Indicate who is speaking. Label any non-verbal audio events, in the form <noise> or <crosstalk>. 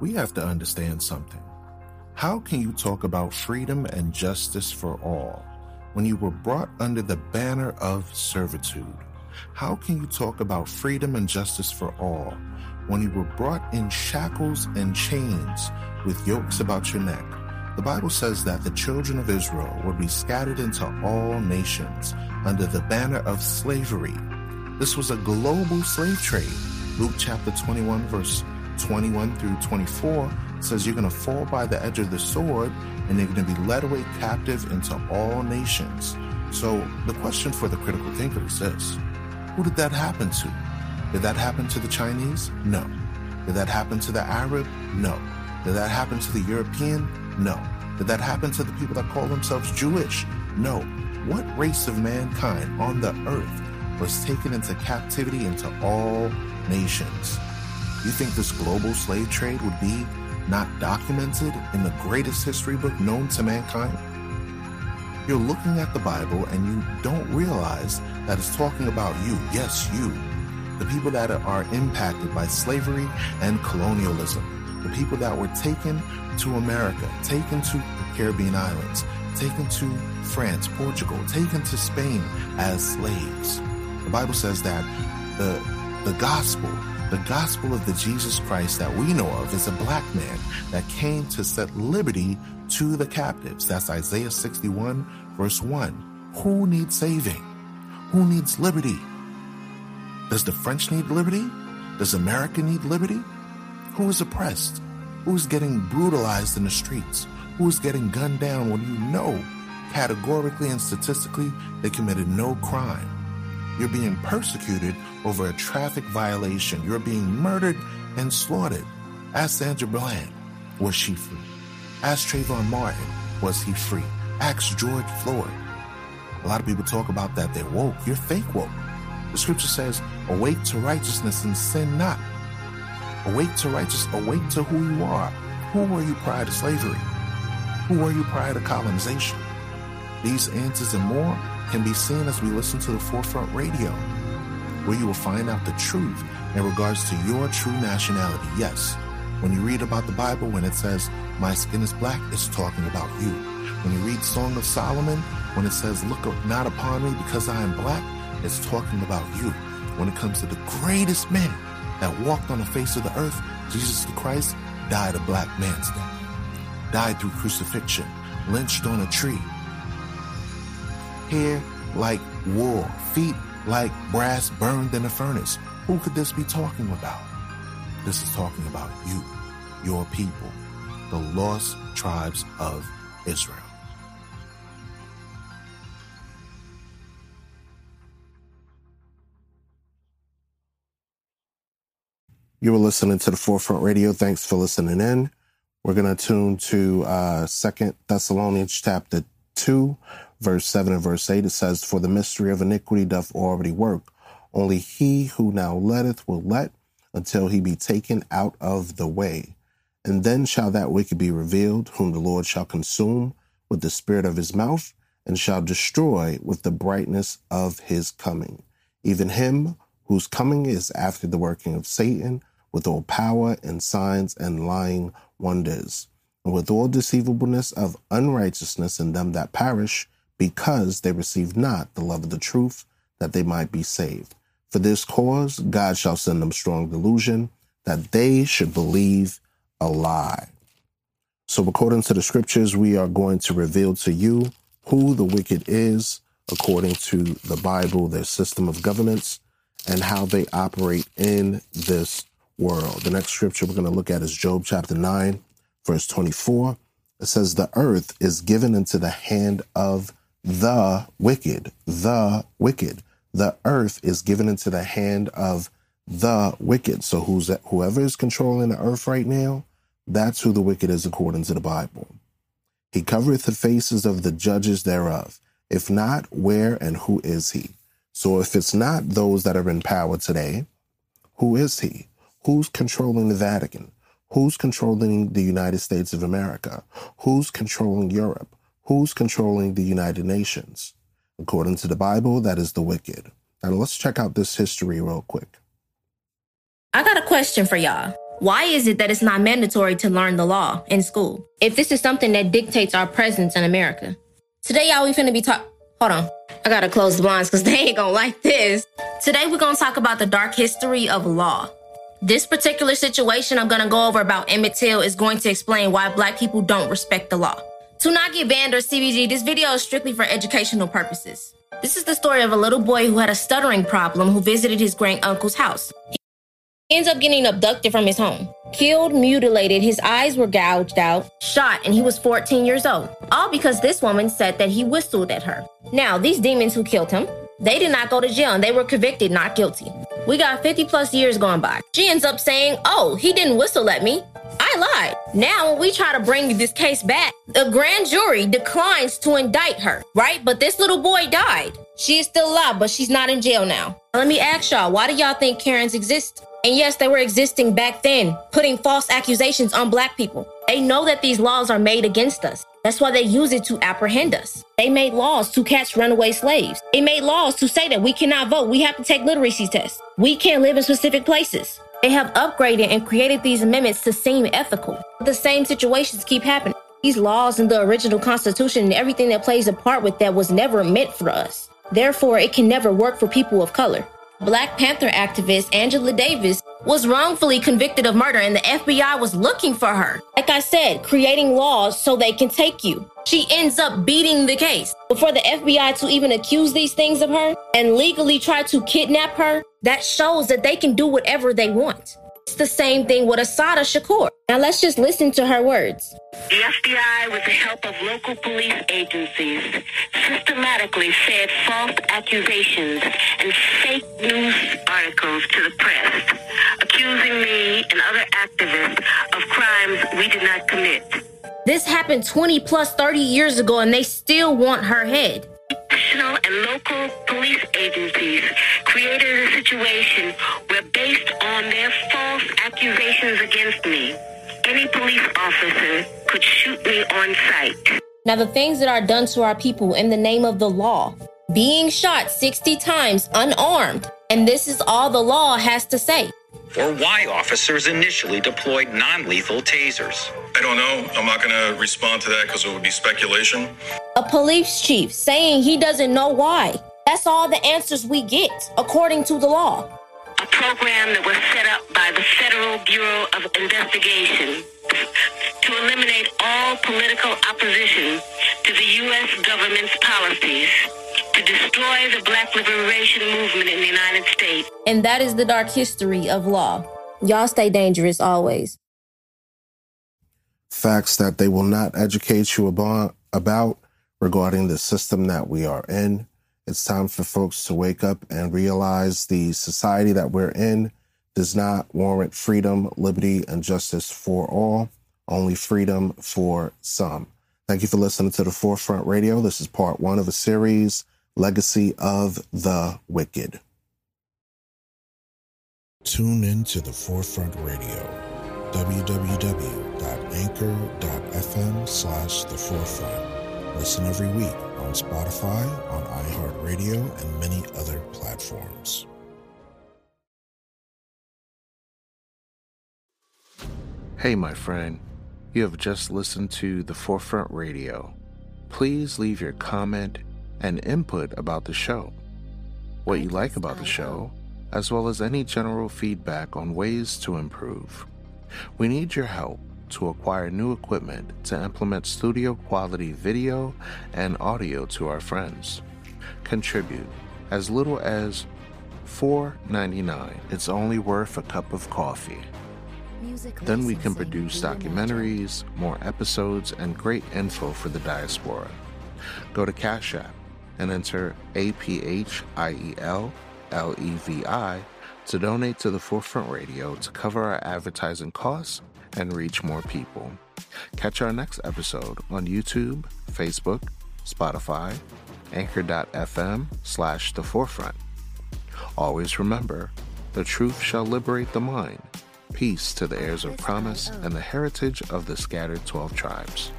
Speaker 1: we have to understand something. How can you talk about freedom and justice for all when you were brought under the banner of servitude? How can you talk about freedom and justice for all when you were brought in shackles and chains with yokes about your neck? The Bible says that the children of Israel would be scattered into all nations under the banner of slavery. This was a global slave trade. Luke chapter 21, verse 21 through 24 says you're going to fall by the edge of the sword and you're going to be led away captive into all nations. So the question for the critical thinker is this Who did that happen to? Did that happen to the Chinese? No. Did that happen to the Arab? No. Did that happen to the European? No. Did that happen to the people that call themselves Jewish? No. What race of mankind on the earth was taken into captivity into all nations? You think this global slave trade would be not documented in the greatest history book known to mankind? You're looking at the Bible and you don't realize that it's talking about you. Yes, you. The people that are impacted by slavery and colonialism. The people that were taken to America, taken to the Caribbean islands, taken to France, Portugal, taken to Spain as slaves. The Bible says that the, the gospel, the gospel of the Jesus Christ that we know of is a black man that came to set liberty to the captives. That's Isaiah 61, verse 1. Who needs saving? Who needs liberty? Does the French need liberty? Does America need liberty? Who is oppressed? who's getting brutalized in the streets, who's getting gunned down when you know categorically and statistically they committed no crime. You're being persecuted over a traffic violation. You're being murdered and slaughtered. Ask Sandra Bland, was she free? Ask Trayvon Martin, was he free? Ask George Floyd. A lot of people talk about that they're woke. You're fake woke. The scripture says, awake to righteousness and sin not. Awake to righteousness. Awake to who you are. Who were you prior to slavery? Who were you prior to colonization? These answers and more can be seen as we listen to the Forefront Radio, where you will find out the truth in regards to your true nationality. Yes, when you read about the Bible, when it says, My skin is black, it's talking about you. When you read Song of Solomon, when it says, Look not upon me because I am black, it's talking about you. When it comes to the greatest man that walked on the face of the earth, Jesus the Christ, died a black man's death, died through crucifixion, lynched on a tree. Hair like wool, feet like brass burned in a furnace. Who could this be talking about? This is talking about you, your people, the lost tribes of Israel. You were listening to the Forefront Radio. Thanks for listening in. We're going to tune to uh, Second Thessalonians chapter 2, verse 7 and verse 8. It says, For the mystery of iniquity doth already work. Only he who now letteth will let until he be taken out of the way. And then shall that wicked be revealed, whom the Lord shall consume with the spirit of his mouth, and shall destroy with the brightness of his coming. Even him whose coming is after the working of Satan, with all power and signs and lying wonders, and with all deceivableness of unrighteousness in them that perish, because they receive not the love of the truth, that they might be saved. For this cause, God shall send them strong delusion, that they should believe a lie. So, according to the scriptures, we are going to reveal to you who the wicked is, according to the Bible, their system of governance, and how they operate in this world. The next scripture we're going to look at is Job chapter 9, verse 24. It says, The earth is given into the hand of the wicked. The wicked. The earth is given into the hand of the wicked. So who's that? whoever is controlling the earth right now, that's who the wicked is according to the Bible. He covereth the faces of the judges thereof. If not, where and who is he? So if it's not those that are in power today, who is he? Who's controlling the Vatican? Who's controlling the United States of America? Who's controlling Europe? Who's controlling the United Nations? According to the Bible, that is the wicked. Now let's check out this history real quick.
Speaker 2: I got a question for y'all. Why is it that it's not mandatory to learn the law in school if this is something that dictates our presence in America? Today, y'all, we finna be talk. Hold on. I gotta close the blinds because <laughs> they ain't gonna like this. Today, we're gonna talk about the dark history of law. This particular situation I'm gonna go over about Emmett Till is going to explain why black people don't respect the law. Get banned or CBG, this video is strictly for educational purposes. This is the story of a little boy who had a stuttering problem who visited his great uncle's house. He ends up getting abducted from his home, killed, mutilated, his eyes were gouged out, shot, and he was 14 years old. All because this woman said that he whistled at her. Now, these demons who killed him, they did not go to jail and they were convicted not guilty. We got 50 plus years going by. She ends up saying, Oh, he didn't whistle at me. I lied. Now, when we try to bring this case back, the grand jury declines to indict her, right? But this little boy died. She is still alive, but she's not in jail now. Let me ask y'all, why do y'all think Karens exist? And yes, they were existing back then, putting false accusations on black people. They know that these laws are made against us. That's why they use it to apprehend us. They made laws to catch runaway slaves. They made laws to say that we cannot vote. We have to take literacy tests. We can't live in specific places. They have upgraded and created these amendments to seem ethical. But the same situations keep happening. These laws and the original Constitution and everything that plays a part with that was never meant for us. Therefore, it can never work for people of color. Black Panther activist Angela Davis was wrongfully convicted of murder and the FBI was looking for her. Like I said, creating laws so they can take you. She ends up beating the case. Before the FBI to even accuse these things of her and legally try to kidnap her, that shows that they can do whatever they want. It's the same thing with Assata Shakur. Now let's just listen to her words.
Speaker 3: The FBI, with the help of local police agencies, systematically fed false accusations and fake news articles to the press, accusing me and other activists of crimes we did not commit.
Speaker 2: This happened 20 plus 30 years ago and they still want her head.
Speaker 3: National and local police agencies created a situation on their false accusations against me, any police officer could shoot me on sight.
Speaker 2: Now, the things that are done to our people in the name of the law, being shot 60 times unarmed, and this is all the law has to say.
Speaker 4: Or why officers initially deployed non lethal tasers.
Speaker 5: I don't know. I'm not going to respond to that because it would be speculation.
Speaker 2: A police chief saying he doesn't know why. That's all the answers we get, according to the law.
Speaker 3: A program that was set up by the Federal Bureau of Investigation <laughs> to eliminate all political opposition to the U.S. government's policies to destroy the black liberation movement in the United States.
Speaker 2: And that is the dark history of law. Y'all stay dangerous always.
Speaker 1: Facts that they will not educate you about, about regarding the system that we are in. It's time for folks to wake up and realize the society that we're in does not warrant freedom, liberty, and justice for all, only freedom for some. Thank you for listening to the Forefront Radio. This is part one of a series, Legacy of the Wicked. Tune in to the Forefront Radio www.anchor.fm slash the forefront. Listen every week on Spotify, on iHeartRadio, and many other platforms. Hey, my friend. You have just listened to the Forefront Radio. Please leave your comment and input about the show, what you like about the show, as well as any general feedback on ways to improve. We need your help to acquire new equipment to implement studio quality video and audio to our friends. Contribute as little as $4.99. It's only worth a cup of coffee. Then we can produce documentaries, more episodes, and great info for the diaspora. Go to Cash App and enter APHIEL LEVI to donate to the Forefront Radio to cover our advertising costs and reach more people. Catch our next episode on YouTube, Facebook, Spotify, anchor.fm slash the forefront. Always remember, the truth shall liberate the mind. Peace to the heirs of promise and the heritage of the scattered 12 tribes.